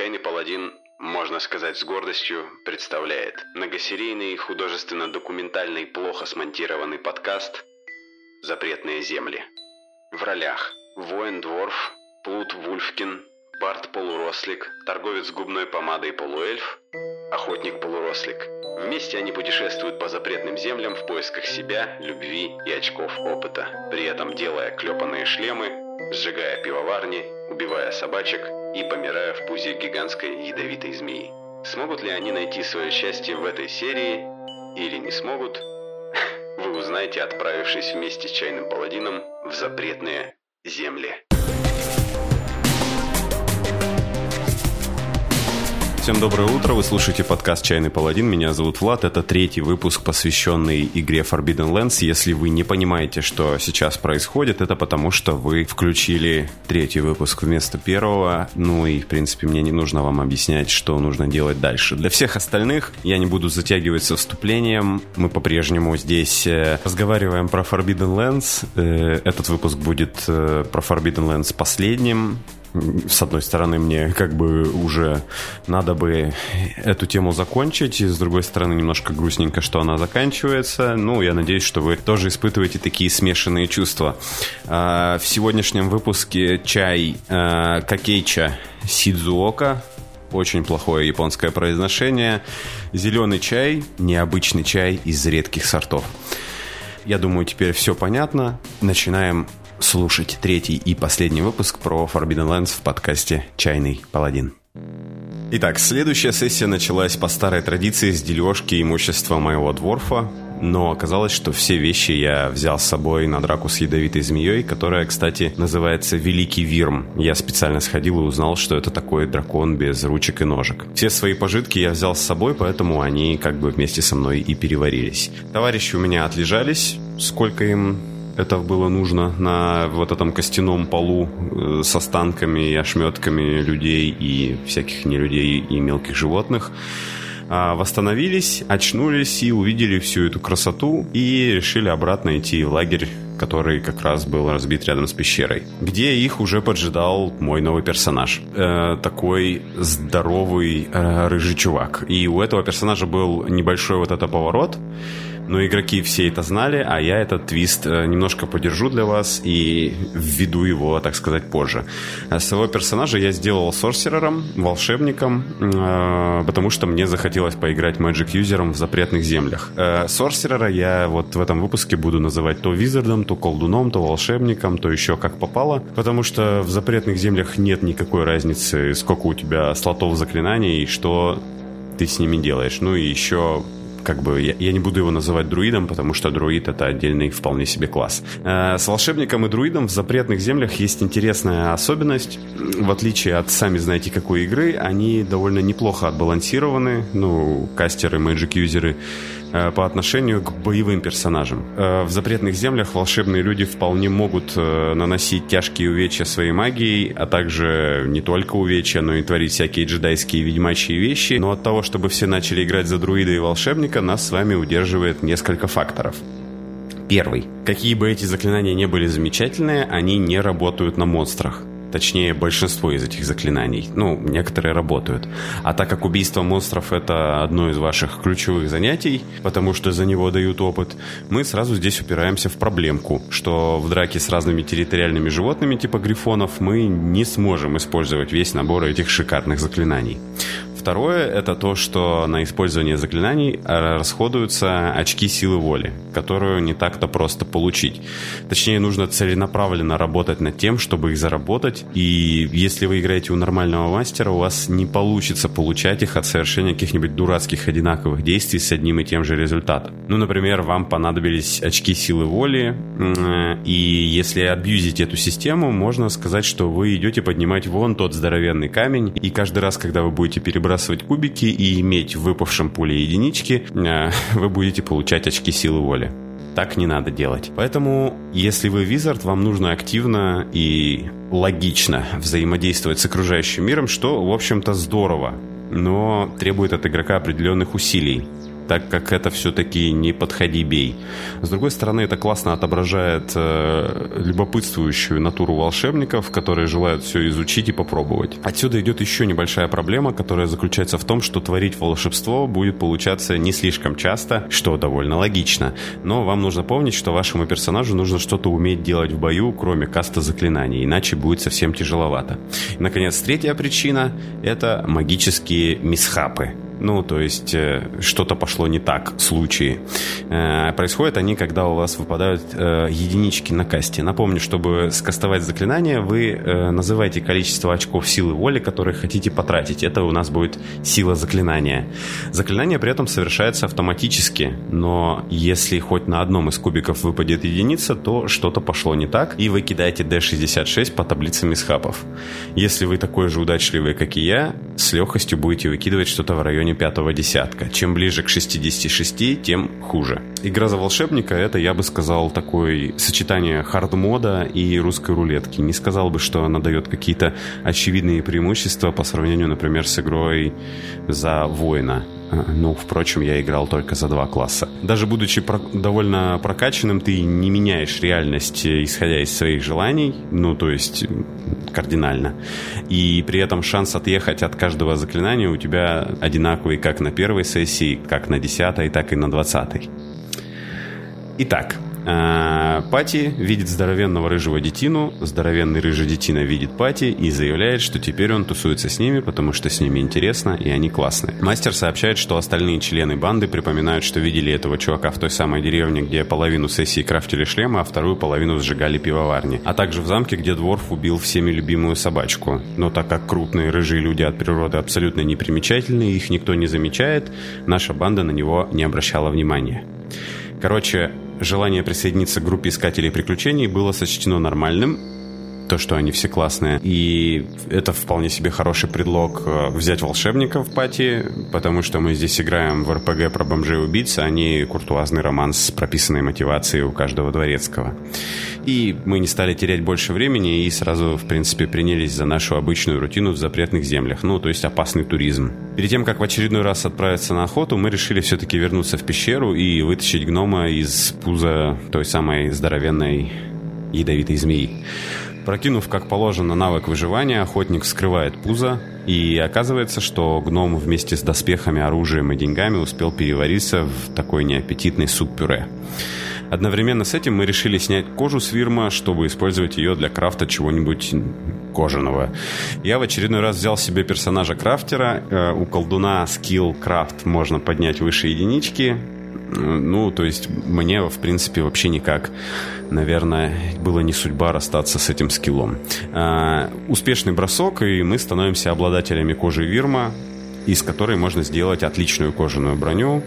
Чайный паладин, можно сказать с гордостью, представляет многосерийный художественно-документальный плохо смонтированный подкаст «Запретные земли». В ролях воин-дворф, плут Вульфкин, Барт полурослик, торговец губной помадой полуэльф, охотник полурослик. Вместе они путешествуют по запретным землям в поисках себя, любви и очков опыта, при этом делая клепанные шлемы, сжигая пивоварни, убивая собачек и помирая в пузе гигантской ядовитой змеи. Смогут ли они найти свое счастье в этой серии или не смогут, вы узнаете, отправившись вместе с Чайным Паладином в запретные земли. Всем доброе утро, вы слушаете подкаст «Чайный паладин», меня зовут Влад, это третий выпуск, посвященный игре Forbidden Lands. Если вы не понимаете, что сейчас происходит, это потому, что вы включили третий выпуск вместо первого, ну и, в принципе, мне не нужно вам объяснять, что нужно делать дальше. Для всех остальных я не буду затягивать со вступлением, мы по-прежнему здесь э, разговариваем про Forbidden Lands, э, этот выпуск будет э, про Forbidden Lands последним, с одной стороны, мне как бы уже надо бы эту тему закончить, и с другой стороны, немножко грустненько, что она заканчивается. Ну, я надеюсь, что вы тоже испытываете такие смешанные чувства. А, в сегодняшнем выпуске чай а, Кокейча Сидзуока, очень плохое японское произношение. Зеленый чай, необычный чай из редких сортов. Я думаю, теперь все понятно. Начинаем слушать третий и последний выпуск про Forbidden Lands в подкасте «Чайный паладин». Итак, следующая сессия началась по старой традиции с дележки имущества моего дворфа, но оказалось, что все вещи я взял с собой на драку с ядовитой змеей, которая, кстати, называется Великий Вирм. Я специально сходил и узнал, что это такой дракон без ручек и ножек. Все свои пожитки я взял с собой, поэтому они как бы вместе со мной и переварились. Товарищи у меня отлежались, сколько им это было нужно на вот этом костяном полу э, с останками и ошметками людей и всяких нелюдей и мелких животных. А, восстановились, очнулись и увидели всю эту красоту и решили обратно идти в лагерь который как раз был разбит рядом с пещерой, где их уже поджидал мой новый персонаж. Э, такой здоровый э, рыжий чувак. И у этого персонажа был небольшой вот это поворот, но игроки все это знали, а я этот твист э, немножко подержу для вас и введу его, так сказать, позже. А своего персонажа я сделал сорсерером, волшебником, э, потому что мне захотелось поиграть Magic юзером в запретных землях. Э, сорсерера я вот в этом выпуске буду называть то визардом, то колдуном, то волшебником, то еще как попало, потому что в запретных землях нет никакой разницы, сколько у тебя слотов заклинаний и что ты с ними делаешь. Ну и еще как бы я, я не буду его называть друидом, потому что друид это отдельный вполне себе класс. Э, с волшебником и друидом в запретных землях есть интересная особенность. В отличие от сами знаете какой игры, они довольно неплохо отбалансированы. Ну, кастеры, мэджик-юзеры по отношению к боевым персонажам. Э, в запретных землях волшебные люди вполне могут э, наносить тяжкие увечья своей магией, а также не только увечья, но и творить всякие джедайские ведьмачьи вещи. Но от того, чтобы все начали играть за друида и волшебника, нас с вами удерживает несколько факторов. Первый. Какие бы эти заклинания не были замечательные, они не работают на монстрах. Точнее, большинство из этих заклинаний. Ну, некоторые работают. А так как убийство монстров это одно из ваших ключевых занятий, потому что за него дают опыт, мы сразу здесь упираемся в проблемку, что в драке с разными территориальными животными типа грифонов мы не сможем использовать весь набор этих шикарных заклинаний. Второе – это то, что на использование заклинаний расходуются очки силы воли, которую не так-то просто получить. Точнее, нужно целенаправленно работать над тем, чтобы их заработать, и если вы играете у нормального мастера, у вас не получится получать их от совершения каких-нибудь дурацких одинаковых действий с одним и тем же результатом. Ну, например, вам понадобились очки силы воли, и если абьюзить эту систему, можно сказать, что вы идете поднимать вон тот здоровенный камень, и каждый раз, когда вы будете перебрасывать выбрасывать кубики и иметь в выпавшем пуле единички, э, вы будете получать очки силы воли. Так не надо делать. Поэтому, если вы визард, вам нужно активно и логично взаимодействовать с окружающим миром, что, в общем-то, здорово, но требует от игрока определенных усилий так как это все-таки не подходи бей. С другой стороны, это классно отображает э, любопытствующую натуру волшебников, которые желают все изучить и попробовать. Отсюда идет еще небольшая проблема, которая заключается в том, что творить волшебство будет получаться не слишком часто, что довольно логично. Но вам нужно помнить, что вашему персонажу нужно что-то уметь делать в бою, кроме каста заклинаний, иначе будет совсем тяжеловато. И, наконец, третья причина – это магические мисхапы. Ну, то есть э, что-то пошло не так, случаи. Э, происходят они, когда у вас выпадают э, единички на касте. Напомню, чтобы скастовать заклинание, вы называете количество очков силы воли, которые хотите потратить. Это у нас будет сила заклинания. Заклинание при этом совершается автоматически, но если хоть на одном из кубиков выпадет единица, то что-то пошло не так, и вы кидаете D66 по таблице мисхапов. Если вы такой же удачливый, как и я, с легкостью будете выкидывать что-то в районе районе пятого десятка. Чем ближе к 66, тем хуже. Игра за волшебника это, я бы сказал, такое сочетание хардмода и русской рулетки. Не сказал бы, что она дает какие-то очевидные преимущества по сравнению, например, с игрой за воина. Ну, впрочем, я играл только за два класса. Даже будучи про довольно прокачанным, ты не меняешь реальность, э, исходя из своих желаний, ну, то есть кардинально. И при этом шанс отъехать от каждого заклинания у тебя одинаковый как на первой сессии, как на десятой, так и на двадцатой. Итак, а, Пати видит здоровенного рыжего детину, здоровенный рыжий детина видит Пати и заявляет, что теперь он тусуется с ними, потому что с ними интересно и они классные. Мастер сообщает, что остальные члены банды припоминают, что видели этого чувака в той самой деревне, где половину сессии крафтили шлемы, а вторую половину сжигали пивоварни, а также в замке, где Дворф убил всеми любимую собачку. Но так как крупные рыжие люди от природы абсолютно непримечательные, их никто не замечает, наша банда на него не обращала внимания. Короче, желание присоединиться к группе искателей приключений было сочтено нормальным, то, что они все классные. И это вполне себе хороший предлог э, взять волшебника в пати, потому что мы здесь играем в РПГ про бомжей убийц, а не куртуазный роман с прописанной мотивацией у каждого дворецкого. И мы не стали терять больше времени и сразу, в принципе, принялись за нашу обычную рутину в запретных землях, ну, то есть опасный туризм. Перед тем, как в очередной раз отправиться на охоту, мы решили все-таки вернуться в пещеру и вытащить гнома из пуза той самой здоровенной ядовитой змеи. Прокинув, как положено, навык выживания, охотник вскрывает пузо, и оказывается, что гном вместе с доспехами, оружием и деньгами успел перевариться в такой неаппетитный суп-пюре. Одновременно с этим мы решили снять кожу с вирма, чтобы использовать ее для крафта чего-нибудь кожаного. Я в очередной раз взял себе персонажа крафтера. Э, у колдуна скилл крафт можно поднять выше единички. Ну, то есть мне, в принципе, вообще никак, наверное, было не судьба расстаться с этим скиллом. А, успешный бросок, и мы становимся обладателями кожи Вирма, из которой можно сделать отличную кожаную броню,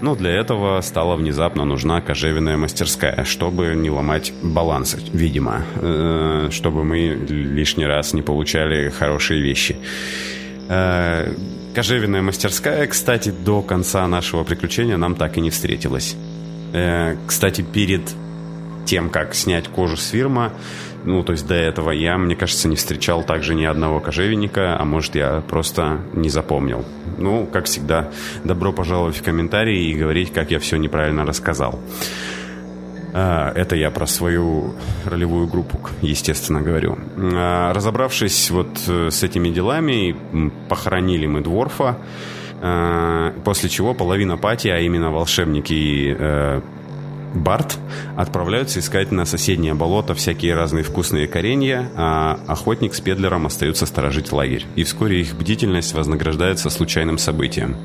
но для этого стала внезапно нужна кожевенная мастерская, чтобы не ломать баланс, видимо, э, чтобы мы лишний раз не получали хорошие вещи. Э, Кожевенная мастерская, кстати, до конца нашего приключения нам так и не встретилась. Э, кстати, перед тем, как снять кожу с фирма, ну, то есть до этого я, мне кажется, не встречал также ни одного кожевенника, а может, я просто не запомнил. Ну, как всегда, добро пожаловать в комментарии и говорить, как я все неправильно рассказал. А, это я про свою ролевую группу, естественно, говорю. А, разобравшись вот э, с этими делами, похоронили мы Дворфа, а, после чего половина пати, а именно волшебники и э, Барт отправляются искать на соседнее болото всякие разные вкусные коренья, а охотник с педлером остаются сторожить лагерь. И вскоре их бдительность вознаграждается случайным событием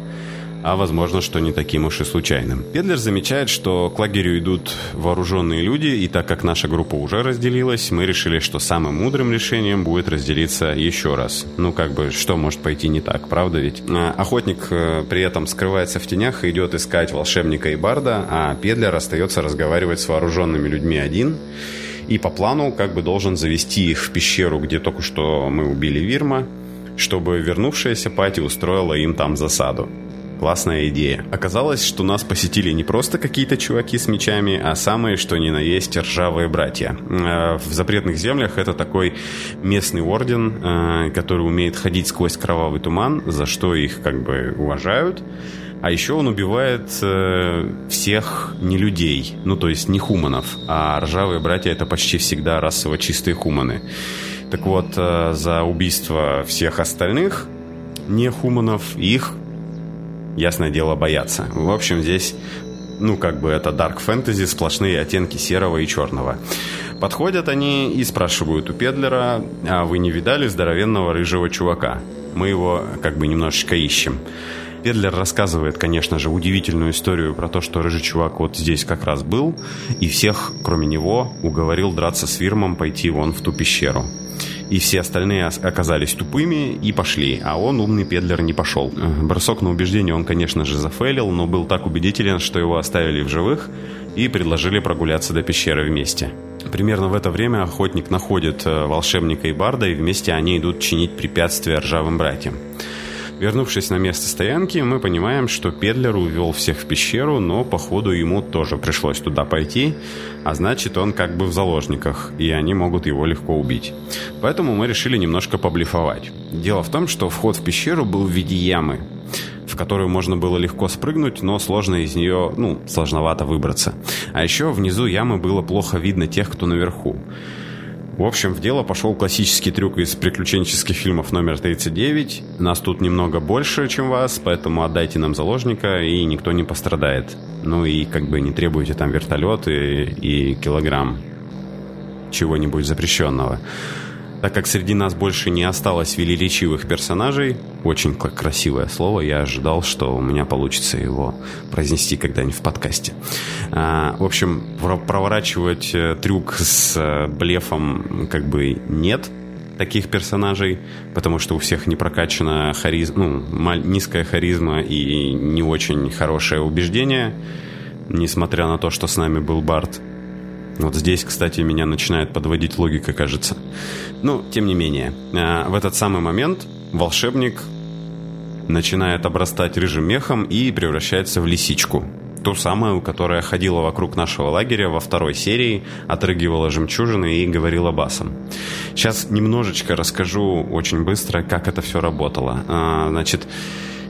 а возможно, что не таким уж и случайным. Педлер замечает, что к лагерю идут вооруженные люди, и так как наша группа уже разделилась, мы решили, что самым мудрым решением будет разделиться еще раз. Ну, как бы, что может пойти не так, правда ведь? А, охотник э, при этом скрывается в тенях и идет искать волшебника и барда, а Педлер остается разговаривать с вооруженными людьми один, и по плану как бы должен завести их в пещеру, где только что мы убили Вирма, чтобы вернувшаяся пати устроила им там засаду. Классная идея. Оказалось, что нас посетили не просто какие-то чуваки с мечами, а самые, что ни на есть, ржавые братья. Э, в запретных землях это такой местный орден, э, который умеет ходить сквозь кровавый туман, за что их как бы уважают. А еще он убивает э, всех не людей, ну то есть не хуманов, а ржавые братья это почти всегда расово чистые хуманы. Так вот, э, за убийство всех остальных не хуманов их, ясное дело, боятся. В общем, здесь ну, как бы это дарк фэнтези, сплошные оттенки серого и черного. Подходят они и спрашивают у Педлера, а вы не видали здоровенного рыжего чувака? Мы его как бы немножечко ищем. Педлер рассказывает, конечно же, удивительную историю про то, что рыжий чувак вот здесь как раз был, и всех, кроме него, уговорил драться с Вирмом пойти вон в ту пещеру. И все остальные оказались тупыми и пошли, а он, умный Педлер, не пошел. Бросок на убеждение он, конечно же, зафейлил, но был так убедителен, что его оставили в живых и предложили прогуляться до пещеры вместе. Примерно в это время охотник находит э, волшебника и барда, и вместе они идут чинить препятствия ржавым братьям. Вернувшись на место стоянки, мы понимаем, что Педлер увел всех в пещеру, но походу ему тоже пришлось туда пойти, а значит он как бы в заложниках, и они могут его легко убить. Поэтому мы решили немножко поблефовать. Дело в том, что вход в пещеру был в виде ямы, в которую можно было легко спрыгнуть, но сложно из нее, ну, сложновато выбраться. А еще внизу ямы было плохо видно тех, кто наверху. В общем, в дело пошел классический трюк из приключенческих фильмов номер 39. Нас тут немного больше, чем вас, поэтому отдайте нам заложника, и никто не пострадает. Ну и как бы не требуйте там вертолеты и килограмм чего-нибудь запрещенного. Так как среди нас больше не осталось велеречивых персонажей, очень красивое слово, я ожидал, что у меня получится его произнести когда-нибудь в подкасте. А, в общем, проворачивать э, трюк с э, блефом как бы нет таких персонажей, потому что у всех не прокачана харизма, ну, низкая харизма и не очень хорошее убеждение, несмотря на то, что с нами был Барт. Вот здесь, кстати, меня начинает подводить логика, кажется. Ну, тем не менее, а, в этот самый момент волшебник начинает обрастать рыжим мехом и превращается в лисичку. Ту самую, которая ходила вокруг нашего лагеря во второй серии, отрыгивала жемчужины и говорила басом. Сейчас немножечко расскажу очень быстро, как это все работало. А, значит,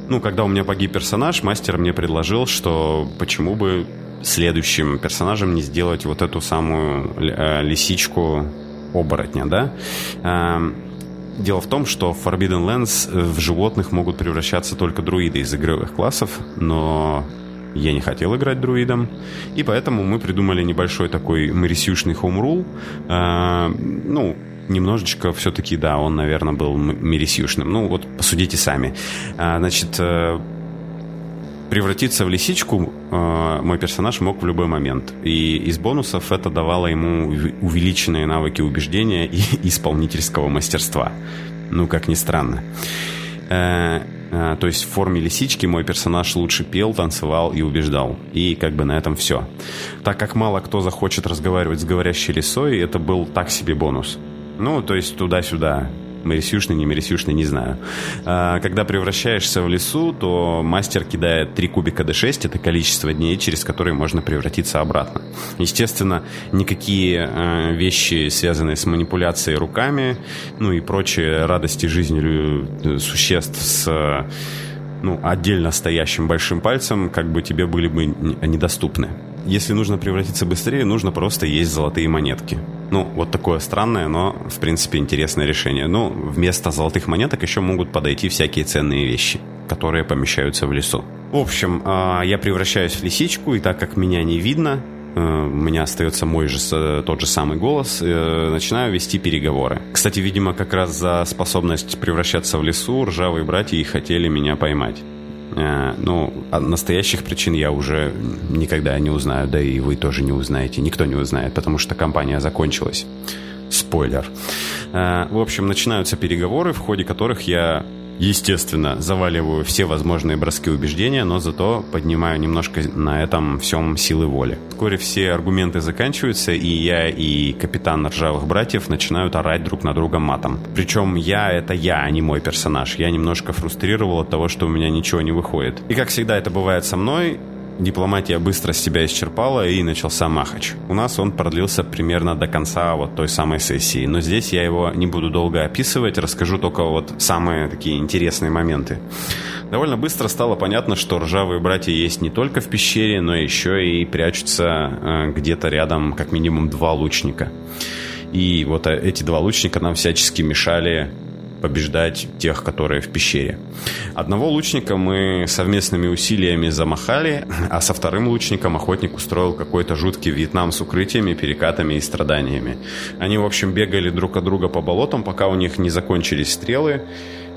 ну, когда у меня погиб персонаж, мастер мне предложил, что почему бы следующим персонажем не сделать вот эту самую э, лисичку оборотня, да? Эм, дело в том, что в Forbidden Lands в животных могут превращаться только друиды из игровых классов, но я не хотел играть друидом, и поэтому мы придумали небольшой такой мэрисюшный хоумрул. Э, ну, немножечко все-таки, да, он, наверное, был мерисюшным. Ну, вот посудите сами. Э, значит, э, превратиться в лисичку э, мой персонаж мог в любой момент. И из бонусов это давало ему увеличенные навыки убеждения и исполнительского мастерства. Ну, как ни странно. Э, э, то есть в форме лисички мой персонаж лучше пел, танцевал и убеждал. И как бы на этом все. Так как мало кто захочет разговаривать с говорящей лисой, это был так себе бонус. Ну, то есть туда-сюда мерисюшный, не мерисюшный, не знаю. А, когда превращаешься в лесу, то мастер кидает 3 кубика D6, это количество дней, через которые можно превратиться обратно. Естественно, никакие а, вещи, связанные с манипуляцией руками, ну и прочие радости жизни существ с ну, отдельно стоящим большим пальцем, как бы тебе были бы недоступны. Если нужно превратиться быстрее, нужно просто есть золотые монетки. Ну, вот такое странное, но, в принципе, интересное решение. Ну, вместо золотых монеток еще могут подойти всякие ценные вещи, которые помещаются в лесу. В общем, а, я превращаюсь в лисичку, и так как меня не видно, э, у меня остается мой же тот же самый голос, э, начинаю вести переговоры. Кстати, видимо, как раз за способность превращаться в лесу ржавые братья и хотели меня поймать. Э, ну, настоящих причин я уже никогда не узнаю, да и вы тоже не узнаете, никто не узнает, потому что компания закончилась. Спойлер. Э, в общем, начинаются переговоры, в ходе которых я Естественно, заваливаю все возможные броски убеждения, но зато поднимаю немножко на этом всем силы воли. Вскоре все аргументы заканчиваются, и я и капитан ржавых братьев начинают орать друг на друга матом. Причем я — это я, а не мой персонаж. Я немножко фрустрировал от того, что у меня ничего не выходит. И как всегда это бывает со мной, дипломатия быстро себя исчерпала и начался махач. У нас он продлился примерно до конца вот той самой сессии, но здесь я его не буду долго описывать, расскажу только вот самые такие интересные моменты. Довольно быстро стало понятно, что ржавые братья есть не только в пещере, но еще и прячутся э, где-то рядом как минимум два лучника. И вот э, эти два лучника нам всячески мешали побеждать тех, которые в пещере. Одного лучника мы совместными усилиями замахали, а со вторым лучником охотник устроил какой-то жуткий Вьетнам с укрытиями, перекатами и страданиями. Они, в общем, бегали друг от друга по болотам, пока у них не закончились стрелы,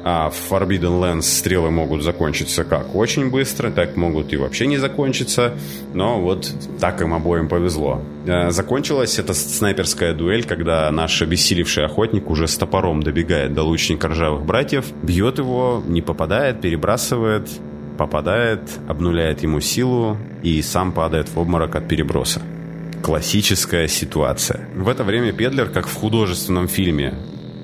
а в Forbidden Lands стрелы могут закончиться как очень быстро, так могут и вообще не закончиться. Но вот так им обоим повезло. Э, закончилась эта снайперская дуэль, когда наш обессилевший охотник уже с топором добегает до лучника ржавых братьев, бьет его, не попадает, перебрасывает, попадает, обнуляет ему силу и сам падает в обморок от переброса. Классическая ситуация. В это время Педлер, как в художественном фильме,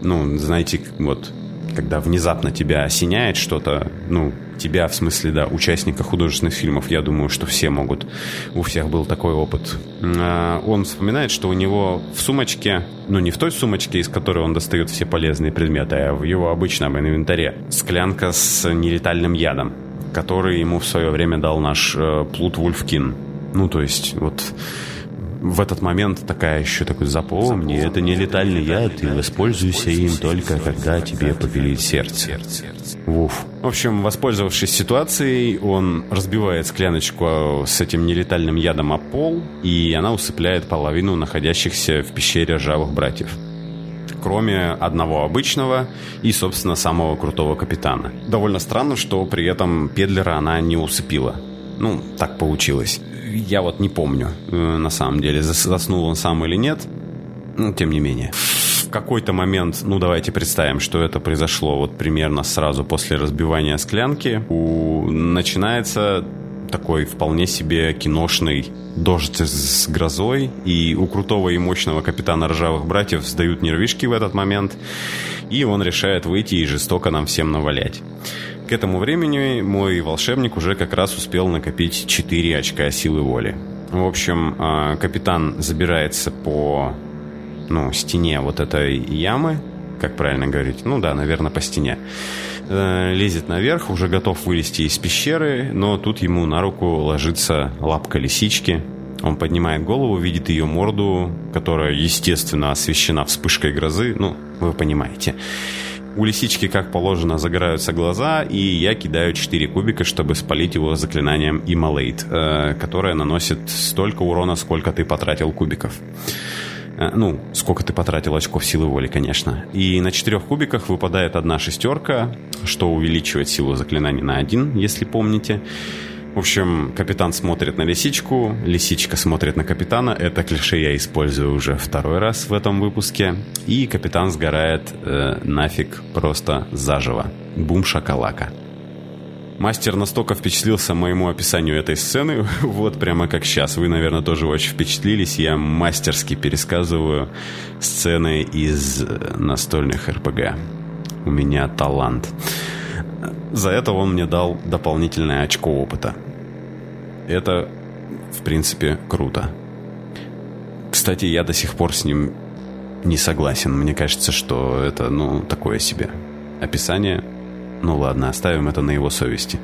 ну, знаете, вот когда внезапно тебя осеняет что-то, ну, тебя, в смысле, да, участника художественных фильмов, я думаю, что все могут, у всех был такой опыт. А, он вспоминает, что у него в сумочке, ну, не в той сумочке, из которой он достает все полезные предметы, а в его обычном инвентаре, склянка с нелетальным ядом, который ему в свое время дал наш э, Плут Вульфкин. Ну, то есть, вот в этот момент такая еще такой запомни, это не летальный яд, и воспользуйся им только когда тебе повелит сердце. Вуф. В общем, воспользовавшись ситуацией, он разбивает скляночку с этим нелетальным ядом о пол, и она усыпляет половину находящихся в пещере ржавых братьев кроме одного обычного и, собственно, самого крутого капитана. Довольно странно, что при этом Педлера она не усыпила. Ну, так получилось я вот не помню, э, на самом деле, заснул он сам или нет. Ну, тем не менее. В какой-то момент, ну, давайте представим, что это произошло вот примерно сразу после разбивания склянки. У... Начинается такой вполне себе киношный дождь с грозой, и у крутого и мощного капитана ржавых братьев сдают нервишки в этот момент, и он решает выйти и жестоко нам всем навалять. К этому времени мой волшебник уже как раз успел накопить 4 очка силы воли. В общем, а, капитан забирается по ну, стене вот этой ямы, как правильно говорить, ну да, наверное, по стене. Э, лезет наверх, уже готов вылезти из пещеры, но тут ему на руку ложится лапка лисички. Он поднимает голову, видит ее морду, которая, естественно, освещена вспышкой грозы. Ну, вы понимаете. У лисички, как положено, загораются глаза, и я кидаю 4 кубика, чтобы спалить его заклинанием Immolate, э, которое наносит столько урона, сколько ты потратил кубиков. Э, ну, сколько ты потратил очков силы воли, конечно. И на четырех кубиках выпадает одна шестерка, что увеличивает силу заклинаний на один, если помните. В общем, капитан смотрит на лисичку, лисичка смотрит на капитана. Это клише я использую уже второй раз в этом выпуске. И капитан сгорает э, нафиг просто заживо. Бум-шакалака. Мастер настолько впечатлился моему описанию этой сцены, вот прямо как сейчас. Вы, наверное, тоже очень впечатлились. Я мастерски пересказываю сцены из э, настольных РПГ. У меня талант. За это он мне дал дополнительное очко опыта. Это, в принципе, круто. Кстати, я до сих пор с ним не согласен. Мне кажется, что это, ну, такое себе. Описание, ну ладно, оставим это на его совести.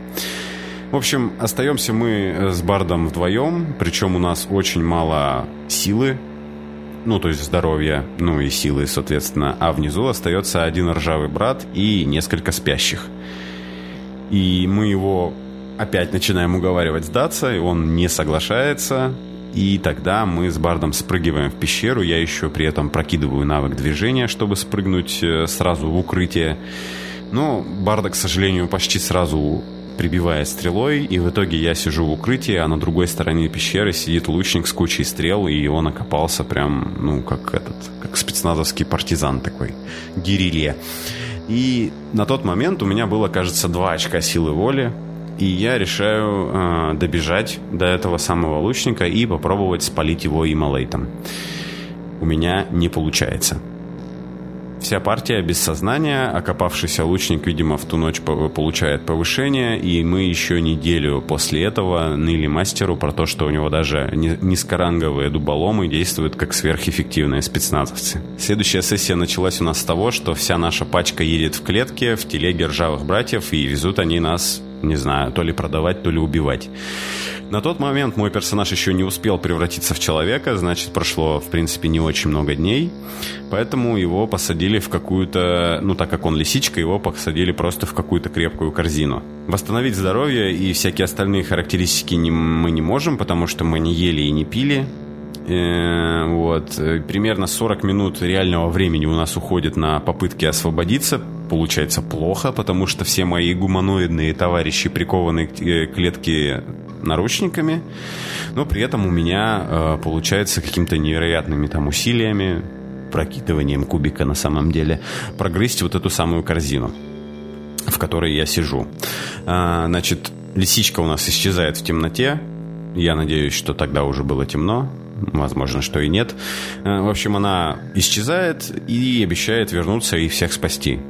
В общем, остаемся мы с Бардом вдвоем, причем у нас очень мало силы, ну, то есть здоровья, ну и силы, соответственно, а внизу остается один ржавый брат и несколько спящих. И мы его опять начинаем уговаривать сдаться, и он не соглашается. И тогда мы с Бардом спрыгиваем в пещеру. Я еще при этом прокидываю навык движения, чтобы спрыгнуть э, сразу в укрытие. Но Барда, к сожалению, почти сразу прибивает стрелой, и в итоге я сижу в укрытии, а на другой стороне пещеры сидит лучник с кучей стрел, и он окопался прям, ну, как этот, как спецназовский партизан такой, гирилья. И на тот момент у меня было, кажется, два очка силы воли. И я решаю э, добежать до этого самого лучника и попробовать спалить его имолейтом. У меня не получается. Вся партия без сознания, окопавшийся лучник, видимо, в ту ночь получает повышение, и мы еще неделю после этого ныли мастеру про то, что у него даже низкоранговые дуболомы действуют как сверхэффективные спецназовцы. Следующая сессия началась у нас с того, что вся наша пачка едет в клетке в телеге ржавых братьев, и везут они нас, не знаю, то ли продавать, то ли убивать. На тот момент мой персонаж еще не успел превратиться в человека, значит, прошло, в принципе, не очень много дней. Поэтому его посадили в какую-то, ну, так как он лисичка, его посадили просто в какую-то крепкую корзину. Восстановить здоровье и всякие остальные характеристики не, мы не можем, потому что мы не ели и не пили. Э, вот. Примерно 40 минут реального времени у нас уходит на попытки освободиться. Получается плохо, потому что все мои гуманоидные товарищи прикованы к э, клетке наручниками, но при этом у меня э, получается какими-то невероятными там усилиями, прокидыванием кубика на самом деле, прогрызть вот эту самую корзину, в которой я сижу. А, значит, лисичка у нас исчезает в темноте. Я надеюсь, что тогда уже было темно. Возможно, что и нет. А, в общем, она исчезает и обещает вернуться и всех спасти.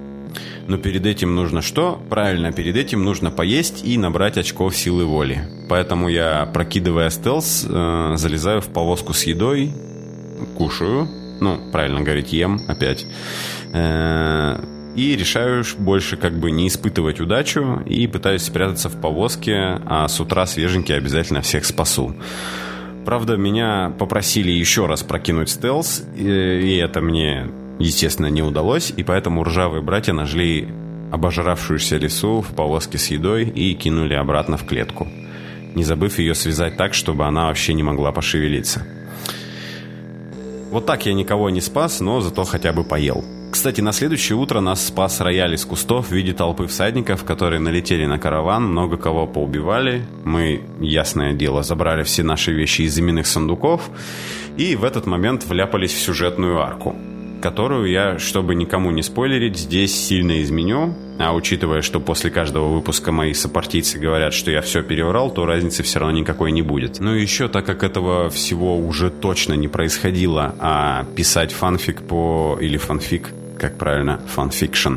Но перед этим нужно что? Правильно, перед этим нужно поесть и набрать очков силы воли. Поэтому я, прокидывая стелс, э, залезаю в повозку с едой, кушаю, ну, правильно говорить, ем опять, э, и решаю больше как бы не испытывать удачу и пытаюсь спрятаться в повозке, а с утра свеженький обязательно всех спасу. Правда, меня попросили еще раз прокинуть стелс, и это мне естественно, не удалось, и поэтому ржавые братья нажли обожравшуюся лису в повозке с едой и кинули обратно в клетку, не забыв ее связать так, чтобы она вообще не могла пошевелиться. Вот так я никого не спас, но зато хотя бы поел. Кстати, на следующее утро нас спас рояль из кустов в виде толпы всадников, которые налетели на караван, много кого поубивали. Мы, ясное дело, забрали все наши вещи из именных сундуков и в этот момент вляпались в сюжетную арку которую я, чтобы никому не спойлерить, здесь сильно изменю. А учитывая, что после каждого выпуска мои сопартийцы говорят, что я все переврал, то разницы все равно никакой не будет. Ну и еще, так как этого всего уже точно не происходило, а писать фанфик по... или фанфик как правильно, fan fiction.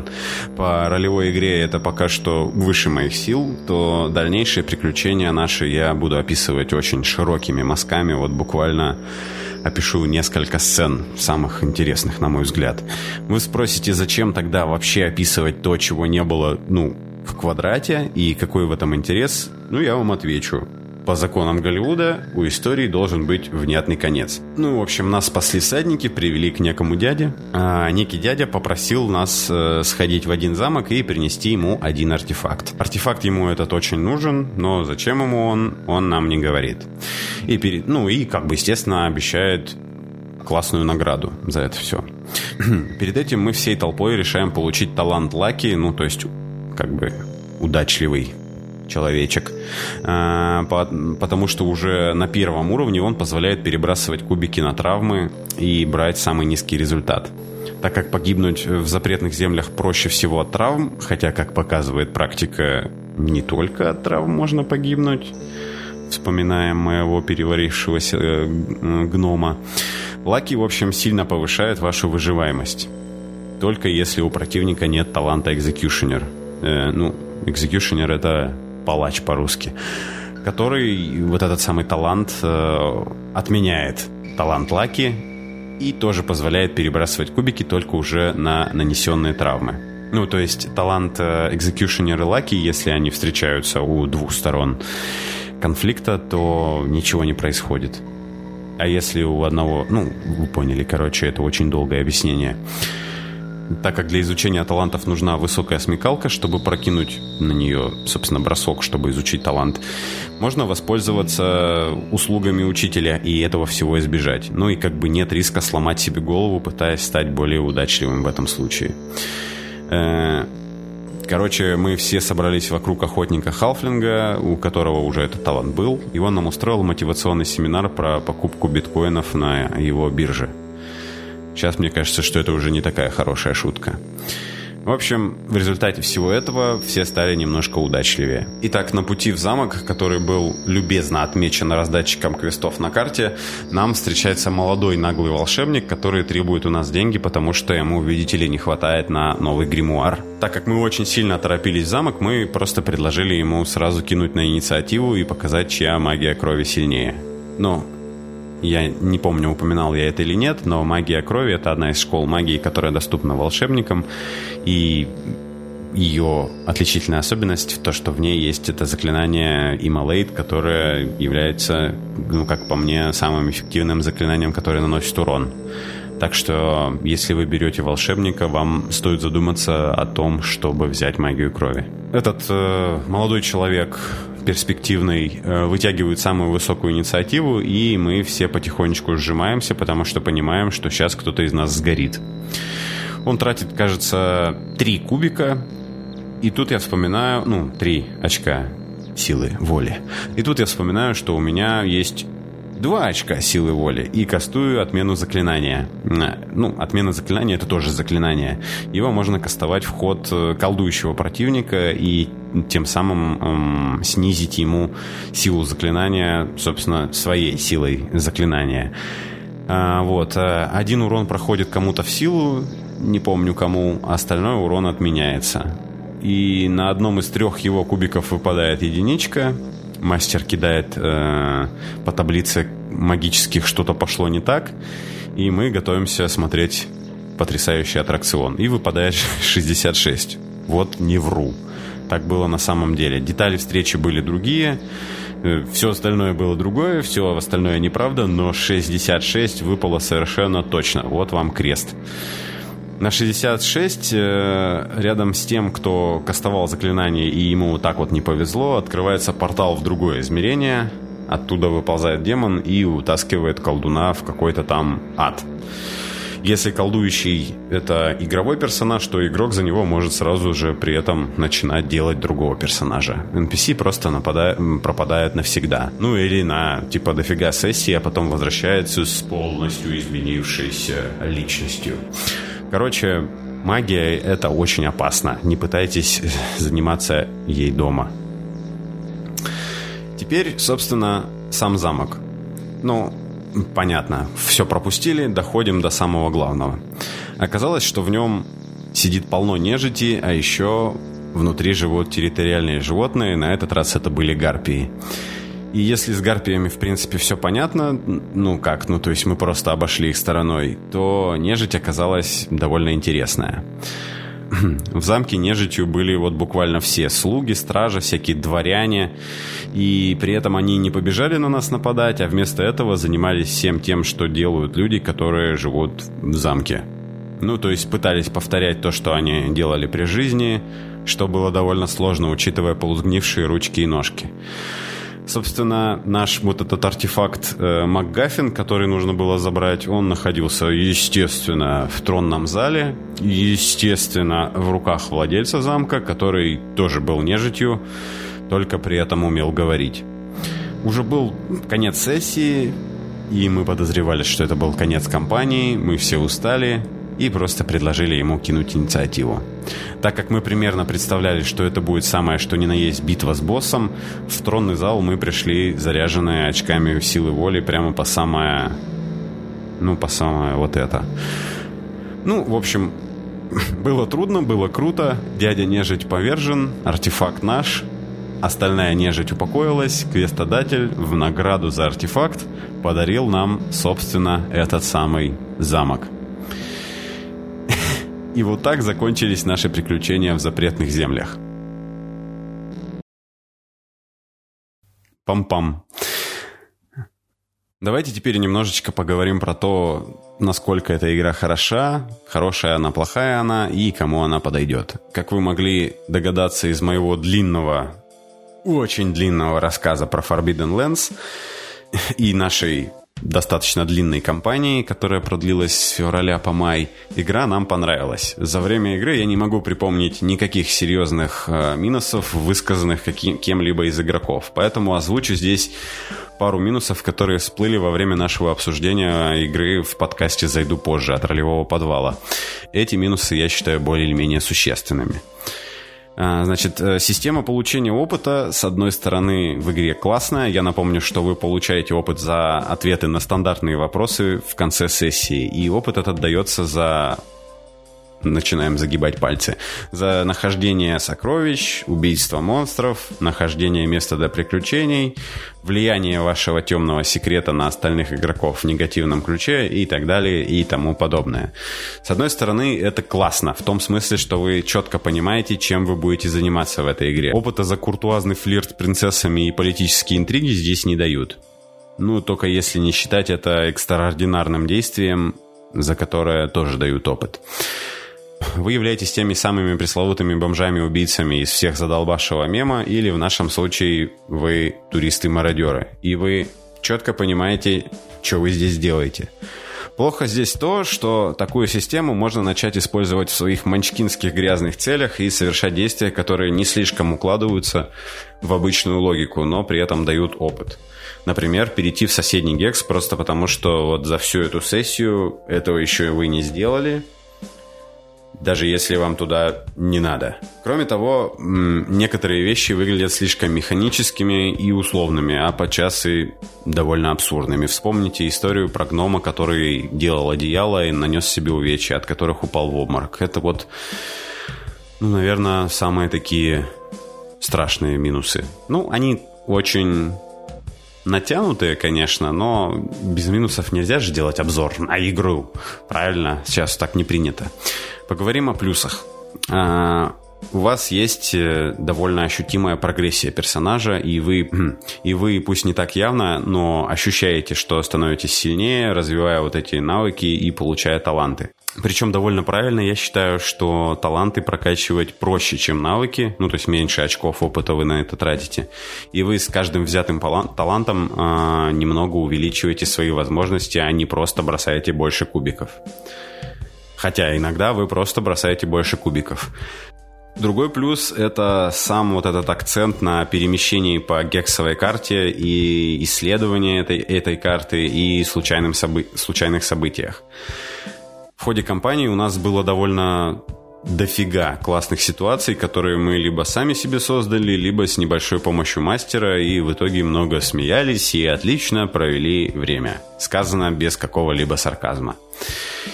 По ролевой игре это пока что выше моих сил, то дальнейшие приключения наши я буду описывать очень широкими мазками, вот буквально опишу несколько сцен, самых интересных, на мой взгляд. Вы спросите, зачем тогда вообще описывать то, чего не было, ну, в квадрате, и какой в этом интерес? Ну, я вам отвечу по законам Голливуда у истории должен быть внятный конец. Ну, в общем, нас спасли садники, привели к некому дяде. А некий дядя попросил нас э, сходить в один замок и принести ему один артефакт. Артефакт ему этот очень нужен, но зачем ему он, он нам не говорит. И перед, ну и, как бы, естественно, обещает классную награду за это все. Перед этим мы всей толпой решаем получить талант Лаки, ну, то есть, как бы, удачливый человечек, а, потому что уже на первом уровне он позволяет перебрасывать кубики на травмы и брать самый низкий результат. Так как погибнуть в запретных землях проще всего от травм, хотя, как показывает практика, не только от травм можно погибнуть, вспоминаем моего переварившегося э, гнома, лаки, в общем, сильно повышает вашу выживаемость. Только если у противника нет таланта экзекьюшенер. Э, ну, экзекьюшенер это палач по-русски, который вот этот самый талант э, отменяет талант Лаки и тоже позволяет перебрасывать кубики только уже на нанесенные травмы. Ну, то есть талант Executioner и Лаки, если они встречаются у двух сторон конфликта, то ничего не происходит. А если у одного... Ну, вы поняли, короче, это очень долгое объяснение так как для изучения талантов нужна высокая смекалка, чтобы прокинуть на нее, собственно, бросок, чтобы изучить талант, можно воспользоваться услугами учителя и этого всего избежать. Ну и как бы нет риска сломать себе голову, пытаясь стать более удачливым в этом случае. Э, короче, мы все собрались вокруг охотника Халфлинга, у которого уже этот талант был, и он нам устроил мотивационный семинар про покупку биткоинов на его бирже. Сейчас мне кажется, что это уже не такая хорошая шутка. В общем, в результате всего этого все стали немножко удачливее. Итак, на пути в замок, который был любезно отмечен раздатчиком квестов на карте, нам встречается молодой наглый волшебник, который требует у нас деньги, потому что ему, видите ли, не хватает на новый гримуар. Так как мы очень сильно торопились в замок, мы просто предложили ему сразу кинуть на инициативу и показать, чья магия крови сильнее. Но я не помню, упоминал я это или нет, но магия крови — это одна из школ магии, которая доступна волшебникам, и ее отличительная особенность в том, что в ней есть это заклинание Immolate, которое является, ну, как по мне, самым эффективным заклинанием, которое наносит урон. Так что, если вы берете волшебника, вам стоит задуматься о том, чтобы взять магию крови. Этот э, молодой человек перспективный э, вытягивают самую высокую инициативу, и мы все потихонечку сжимаемся, потому что понимаем, что сейчас кто-то из нас сгорит. Он тратит, кажется, три кубика, и тут я вспоминаю, ну, три очка силы воли. И тут я вспоминаю, что у меня есть два очка силы воли и кастую отмену заклинания. Ну, отмена заклинания это тоже заклинание. Его можно кастовать в ход э, колдующего противника и тем самым эм, снизить ему силу заклинания, собственно, своей силой заклинания. А, вот. Э, один урон проходит кому-то в силу, не помню кому, а остальной урон отменяется. И на одном из трех его кубиков выпадает единичка, мастер кидает э, по таблице магических что-то пошло не так, и мы готовимся смотреть потрясающий аттракцион. И выпадает 66. Вот не вру. Так было на самом деле. Детали встречи были другие, э, все остальное было другое, все остальное неправда, но 66 выпало совершенно точно. Вот вам крест. На 66, э, рядом с тем, кто кастовал заклинание и ему так вот не повезло, открывается портал в другое измерение. Оттуда выползает демон и утаскивает колдуна в какой-то там ад. Если колдующий это игровой персонаж, то игрок за него может сразу же при этом начинать делать другого персонажа. NPC просто нападает, пропадает навсегда. Ну или на типа дофига сессии, а потом возвращается с полностью изменившейся личностью. Короче, магия — это очень опасно. Не пытайтесь заниматься ей дома. Теперь, собственно, сам замок. Ну, понятно, все пропустили, доходим до самого главного. Оказалось, что в нем сидит полно нежити, а еще внутри живут территориальные животные, на этот раз это были гарпии. И если с гарпиями, в принципе, все понятно, ну как, ну то есть мы просто обошли их стороной, то нежить оказалась довольно интересная. В замке нежитью были вот буквально все слуги, стражи, всякие дворяне, и при этом они не побежали на нас нападать, а вместо этого занимались всем тем, что делают люди, которые живут в замке. Ну, то есть пытались повторять то, что они делали при жизни, что было довольно сложно, учитывая полузгнившие ручки и ножки. Собственно, наш вот этот артефакт э, МакГаффин, который нужно было забрать, он находился, естественно, в тронном зале, естественно, в руках владельца замка, который тоже был нежитью, только при этом умел говорить. Уже был конец сессии, и мы подозревали, что это был конец кампании, мы все устали, и просто предложили ему кинуть инициативу. Так как мы примерно представляли, что это будет самое что ни на есть битва с боссом, в тронный зал мы пришли заряженные очками силы воли прямо по самое... Ну, по самое вот это. Ну, в общем, было трудно, было круто. Дядя нежить повержен, артефакт наш. Остальная нежить упокоилась. Квестодатель в награду за артефакт подарил нам, собственно, этот самый замок. И вот так закончились наши приключения в запретных землях. Пам-пам. Давайте теперь немножечко поговорим про то, насколько эта игра хороша, хорошая она, плохая она и кому она подойдет. Как вы могли догадаться из моего длинного, очень длинного рассказа про Forbidden Lands и нашей достаточно длинной кампании, которая продлилась с февраля по май, игра нам понравилась. За время игры я не могу припомнить никаких серьезных э, минусов, высказанных каким, кем-либо из игроков. Поэтому озвучу здесь пару минусов, которые всплыли во время нашего обсуждения игры в подкасте «Зайду позже» от ролевого подвала. Эти минусы я считаю более или менее существенными. А, значит, э, система получения опыта, с одной стороны, в игре классная. Я напомню, что вы получаете опыт за ответы на стандартные вопросы в конце сессии. И опыт этот дается за начинаем загибать пальцы. За нахождение сокровищ, убийство монстров, нахождение места для приключений, влияние вашего темного секрета на остальных игроков в негативном ключе и так далее и тому подобное. С одной стороны, это классно, в том смысле, что вы четко понимаете, чем вы будете заниматься в этой игре. Опыта за куртуазный флирт с принцессами и политические интриги здесь не дают. Ну, только если не считать это экстраординарным действием, за которое тоже дают опыт. Вы являетесь теми самыми пресловутыми бомжами-убийцами из всех задолбавшего мема, или в нашем случае вы туристы-мародеры, и вы четко понимаете, что вы здесь делаете. Плохо здесь то, что такую систему можно начать использовать в своих манчкинских грязных целях и совершать действия, которые не слишком укладываются в обычную логику, но при этом дают опыт. Например, перейти в соседний гекс просто потому, что вот за всю эту сессию этого еще вы не сделали, даже если вам туда не надо. Кроме того, некоторые вещи выглядят слишком механическими и условными, а подчас и довольно абсурдными. Вспомните историю про гнома, который делал одеяло и нанес себе увечья, от которых упал в обморок. Это вот, ну, наверное, самые такие страшные минусы. Ну, они очень натянутые, конечно, но без минусов нельзя же делать обзор на игру. Правильно? Сейчас так не принято. Поговорим о плюсах. А, у вас есть э, довольно ощутимая прогрессия персонажа, и вы, и вы, пусть не так явно, но ощущаете, что становитесь сильнее, развивая вот эти навыки и получая таланты. Причем довольно правильно, я считаю, что таланты прокачивать проще, чем навыки, ну то есть меньше очков опыта вы на это тратите. И вы с каждым взятым талантом э, немного увеличиваете свои возможности, а не просто бросаете больше кубиков. Хотя иногда вы просто бросаете больше кубиков. Другой плюс — это сам вот этот акцент на перемещении по гексовой карте и исследовании этой, этой карты и случайным собы случайных событиях. В ходе кампании у нас было довольно дофига классных ситуаций, которые мы либо сами себе создали, либо с небольшой помощью мастера, и в итоге много смеялись и отлично провели время. Сказано без какого-либо сарказма.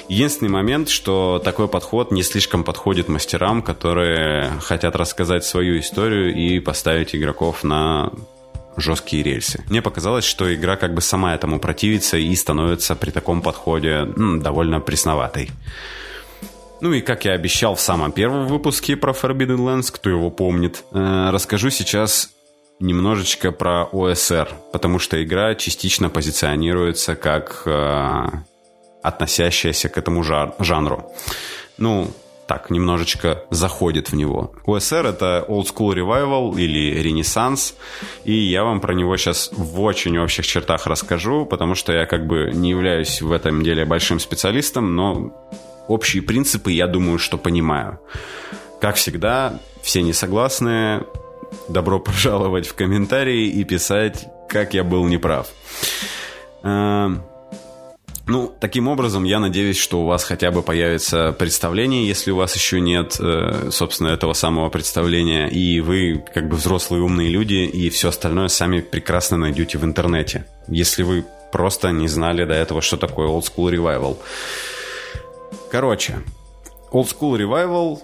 Единственный момент, что такой подход не слишком подходит мастерам, которые хотят рассказать свою историю и поставить игроков на жесткие рельсы. Мне показалось, что игра как бы сама этому противится и становится при таком подходе м, довольно пресноватой. Ну и как я обещал в самом первом выпуске про Forbidden Lands, кто его помнит, э, расскажу сейчас немножечко про ОСР, потому что игра частично позиционируется как э, относящаяся к этому жанру. Ну, так, немножечко заходит в него. ОСР — это Old School Revival или Ренессанс, и я вам про него сейчас в очень общих чертах расскажу, потому что я как бы не являюсь в этом деле большим специалистом, но общие принципы, я думаю, что понимаю. Как всегда, все несогласные, добро пожаловать в комментарии и писать, как я был неправ. Э, ну, таким образом, я надеюсь, что у вас хотя бы появится представление, если у вас еще нет, э, собственно, этого самого представления, и вы как бы взрослые умные люди, и все остальное сами прекрасно найдете в интернете. Если вы просто не знали до этого, что такое Old School Revival. Короче, Old School Revival,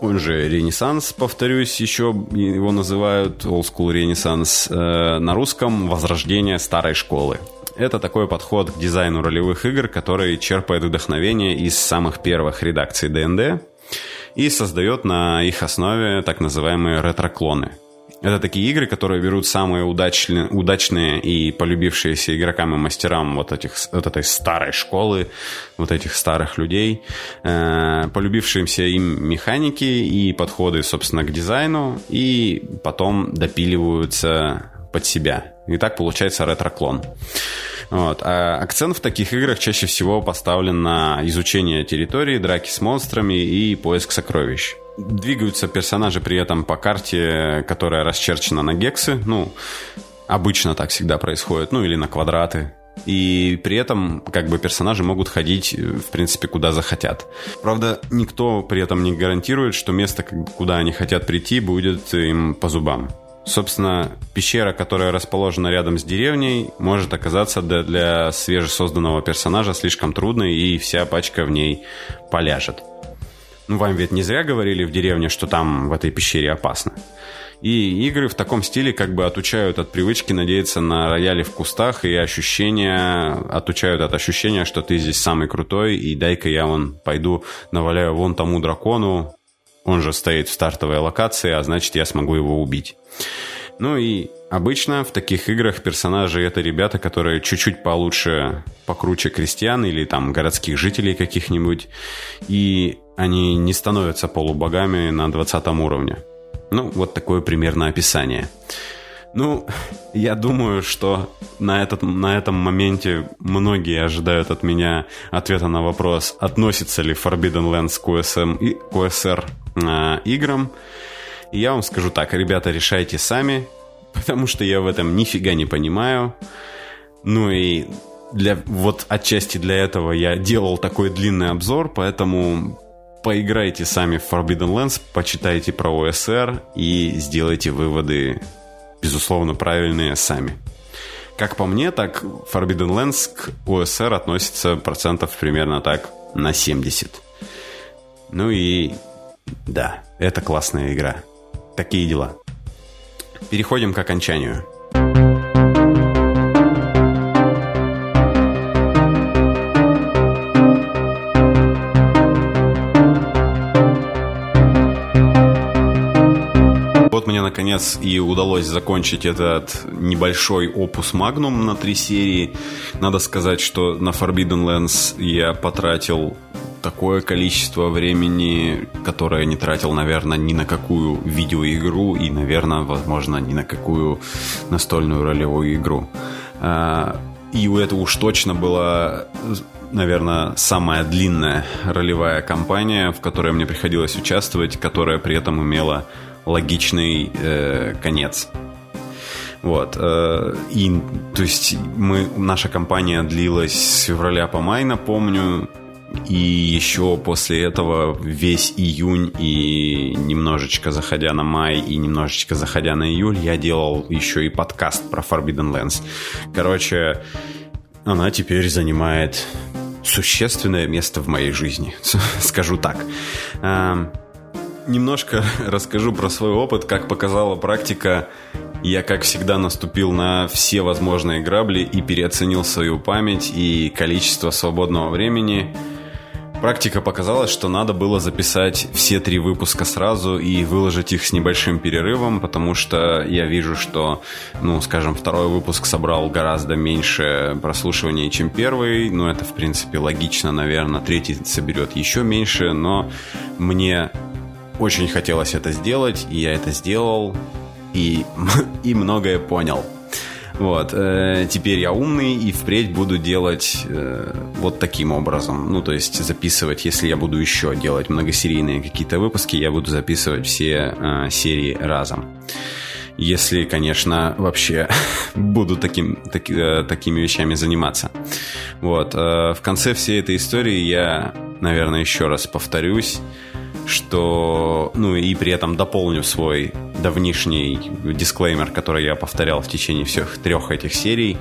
он же Ренессанс, повторюсь, еще его называют Old School Ренессанс, э, на русском Возрождение старой школы. Это такой подход к дизайну ролевых игр, который черпает вдохновение из самых первых редакций ДНД и создает на их основе так называемые ретро-клоны – это такие игры, которые берут самые удачные, удачные и полюбившиеся игрокам и мастерам вот, этих, вот этой старой школы, вот этих старых людей, э, полюбившимся им механики и подходы, собственно, к дизайну, и потом допиливаются под себя. И так получается ретро-клон. Вот. А акцент в таких играх чаще всего поставлен на изучение территории, драки с монстрами и поиск сокровищ. Двигаются персонажи при этом по карте, которая расчерчена на гексы. Ну, обычно так всегда происходит. Ну, или на квадраты. И при этом как бы персонажи могут ходить, в принципе, куда захотят. Правда, никто при этом не гарантирует, что место, куда они хотят прийти, будет им по зубам. Собственно, пещера, которая расположена рядом с деревней, может оказаться для, свежесозданного персонажа слишком трудной, и вся пачка в ней поляжет. Ну, вам ведь не зря говорили в деревне, что там в этой пещере опасно. И игры в таком стиле как бы отучают от привычки надеяться на рояли в кустах и ощущения, отучают от ощущения, что ты здесь самый крутой, и дай-ка я вон пойду наваляю вон тому дракону, он же стоит в стартовой локации, а значит я смогу его убить. Ну и обычно в таких играх персонажи это ребята, которые чуть-чуть получше, покруче крестьян или там городских жителей каких-нибудь. И они не становятся полубогами на 20 уровне. Ну, вот такое примерно описание. Ну, я думаю, что на, этот, на этом моменте многие ожидают от меня ответа на вопрос, относится ли Forbidden Lands к QSM и QSR э, играм. И я вам скажу так, ребята, решайте сами, потому что я в этом нифига не понимаю. Ну и для, вот отчасти для этого я делал такой длинный обзор, поэтому поиграйте сами в Forbidden Lands, почитайте про ОСР и сделайте выводы, безусловно, правильные сами. Как по мне, так Forbidden Lands к ОСР относится процентов примерно так на 70. Ну и да, это классная игра. Такие дела. Переходим к окончанию. Наконец и удалось закончить этот небольшой опус магнум на три серии. Надо сказать, что на Forbidden Lands я потратил такое количество времени, которое не тратил, наверное, ни на какую видеоигру и, наверное, возможно, ни на какую настольную ролевую игру. А, и это уж точно была, наверное, самая длинная ролевая кампания, в которой мне приходилось участвовать, которая при этом имела логичный э, конец. Вот. Э, и, то есть, мы, наша кампания длилась с февраля по май, напомню, и еще после этого весь июнь и немножечко заходя на май и немножечко заходя на июль, я делал еще и подкаст про Forbidden Lands. Короче, она теперь занимает существенное место в моей жизни, скажу так. Немножко расскажу про свой опыт. Как показала практика, я, как всегда, наступил на все возможные грабли и переоценил свою память и количество свободного времени. Практика показала, что надо было записать все три выпуска сразу и выложить их с небольшим перерывом, потому что я вижу, что, ну, скажем, второй выпуск собрал гораздо меньше прослушиваний, чем первый. Ну, это, в принципе, логично, наверное. Третий соберет еще меньше, но мне очень хотелось это сделать, и я это сделал, и, и многое понял. Вот, э, теперь я умный и впредь буду делать э, вот таким образом. Ну, то есть записывать, если я буду еще делать многосерийные какие-то выпуски, я буду записывать все э, серии разом. Если, конечно, вообще буду таким, так, э, такими вещами заниматься. Вот, э, в конце всей этой истории я, наверное, еще раз повторюсь что, ну и при этом дополню свой давнишний дисклеймер, который я повторял в течение всех трех этих серий.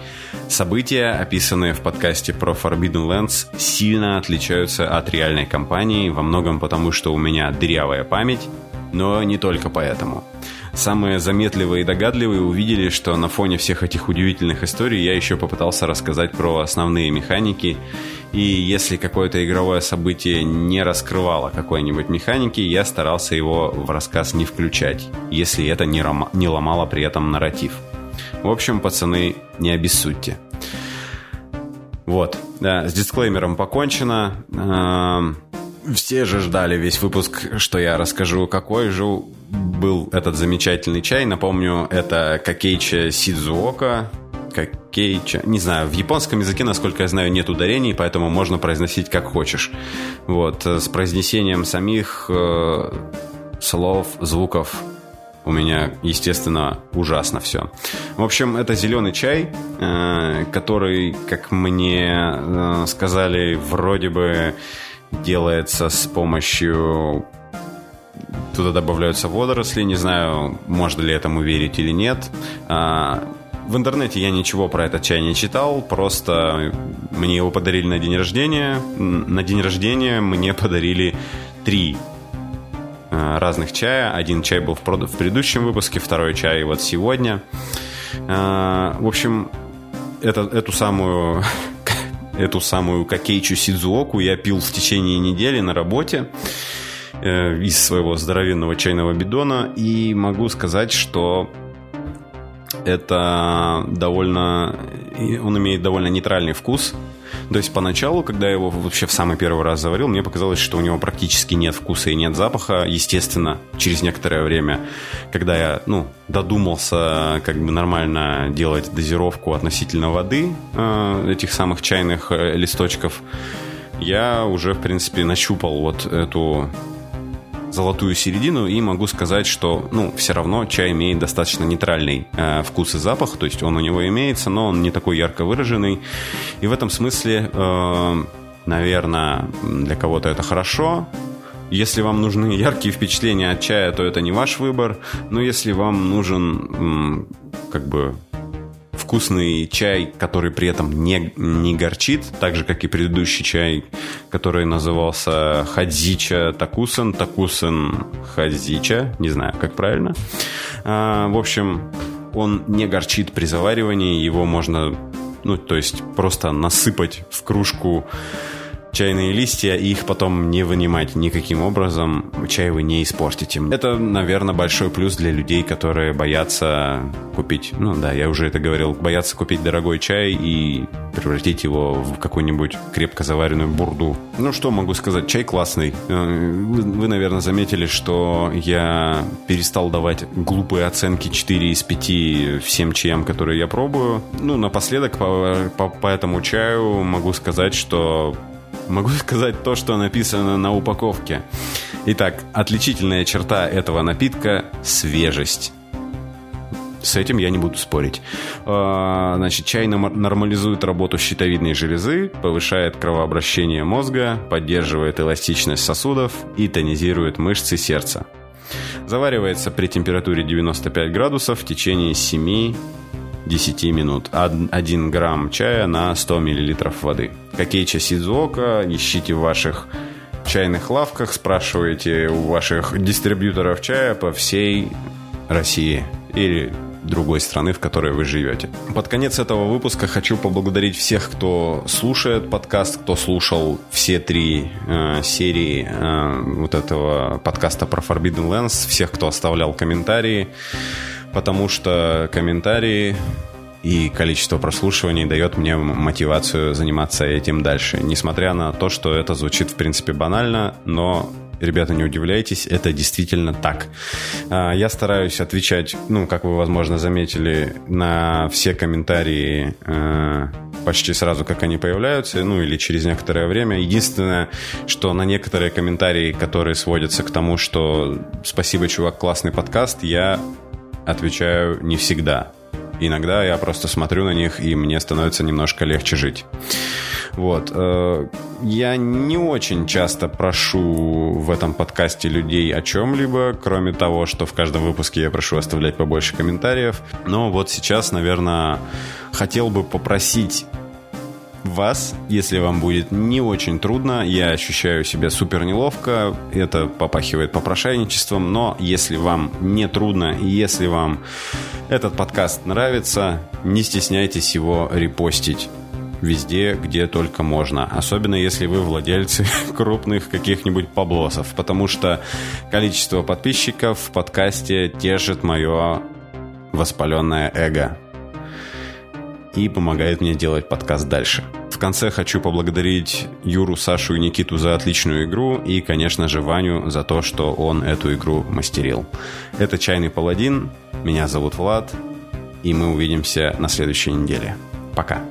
События, описанные в подкасте про Forbidden Lands, сильно отличаются от реальной кампании, во многом потому, что у меня дырявая память, но не только поэтому. Самые заметливые и догадливые увидели, что на фоне всех этих удивительных историй я еще попытался рассказать про основные механики и если какое-то игровое событие не раскрывало какой-нибудь механики, я старался его в рассказ не включать, если это не, рома- не ломало при этом нарратив. В общем, пацаны, не обессудьте. Вот, да, с дисклеймером покончено. Все же ждали весь выпуск, что я расскажу, какой же был этот замечательный чай. Напомню, это Кокейча Сидзуока, Какейча. Не знаю, в японском языке, насколько я знаю, нет ударений, поэтому можно произносить как хочешь. Вот, с произнесением самих э, слов, звуков у меня, естественно, ужасно все. В общем, это зеленый чай, э, который, как мне э, сказали, вроде бы делается с помощью... Туда добавляются водоросли, не знаю, можно ли этому верить или нет. А, в интернете я ничего про этот чай не читал, просто мне его подарили на день рождения. На день рождения мне подарили три Э, разных чая. Один чай был в, предыдущем выпуске, второй чай вот сегодня. Э, в общем, это, эту самую эту самую кокейчу сидзуоку я пил в течение недели на работе э, из своего здоровенного чайного бидона. И могу сказать, что это довольно он имеет довольно нейтральный вкус то есть поначалу, когда я его вообще в самый первый раз заварил, мне показалось, что у него практически нет вкуса и нет запаха. Естественно, через некоторое время, когда я, ну, додумался как бы нормально делать дозировку относительно воды э, этих самых чайных э, листочков, я уже, в принципе, нащупал вот эту золотую середину и могу сказать, что, ну, все равно чай имеет достаточно нейтральный э, вкус и запах, то есть он у него имеется, но он не такой ярко выраженный. И в этом смысле, э, наверное, для кого-то это хорошо, если вам нужны яркие впечатления от чая, то это не ваш выбор. Но если вам нужен как бы вкусный чай, который при этом не, не горчит, так же, как и предыдущий чай, который назывался Хадзича Такусан, Такусан Хадзича, не знаю, как правильно. А, в общем, он не горчит при заваривании, его можно, ну, то есть просто насыпать в кружку чайные листья и их потом не вынимать никаким образом, чай вы не испортите. Это, наверное, большой плюс для людей, которые боятся купить, ну да, я уже это говорил, боятся купить дорогой чай и превратить его в какую-нибудь крепко заваренную бурду. Ну что могу сказать, чай классный. Э, вы, вы наверное, заметили, что я перестал давать глупые оценки 4 из 5 всем чаям, которые я пробую. Ну, напоследок по, по, по этому чаю могу сказать, что Могу сказать то, что написано на упаковке. Итак, отличительная черта этого напитка – свежесть. С этим я не буду спорить. А, значит, чай нормализует работу щитовидной железы, повышает кровообращение мозга, поддерживает эластичность сосудов и тонизирует мышцы сердца. Заваривается при температуре 95 градусов в течение 7 10 минут. 1 грамм чая на 100 миллилитров воды. Кокейча Сидзуока ищите в ваших чайных лавках, спрашивайте у ваших дистрибьюторов чая по всей России или другой страны, в которой вы живете. Под конец этого выпуска хочу поблагодарить всех, кто слушает подкаст, кто слушал все три э, серии э, вот этого подкаста про Forbidden Lands, всех, кто оставлял комментарии потому что комментарии и количество прослушиваний дает мне мотивацию заниматься этим дальше. Несмотря на то, что это звучит в принципе банально, но ребята, не удивляйтесь, это действительно так. А, я стараюсь отвечать, ну, как вы, возможно, заметили, на все комментарии э, почти сразу, как они появляются, ну, или через некоторое время. Единственное, что на некоторые комментарии, которые сводятся к тому, что «Спасибо, чувак, классный подкаст», я отвечаю не всегда. Иногда я просто смотрю на них, и мне становится немножко легче жить. Вот. Э, я не очень часто прошу в этом подкасте людей о чем-либо, кроме того, что в каждом выпуске я прошу оставлять побольше комментариев. Но вот сейчас, наверное, хотел бы попросить вас, если вам будет не очень трудно. Я ощущаю себя супер неловко, это попахивает попрошайничеством, но если вам не трудно и если вам этот подкаст нравится, не стесняйтесь его репостить везде, где только можно. Особенно если вы владельцы крупных каких-нибудь поблосов. Потому что количество подписчиков в подкасте держит мое воспаленное эго и помогает мне делать подкаст дальше. В конце хочу поблагодарить Юру, Сашу и Никиту за отличную игру и, конечно же, Ваню за то, что он эту игру мастерил. Это «Чайный паладин», меня зовут Влад. и мы увидимся на следующей неделе. Пока.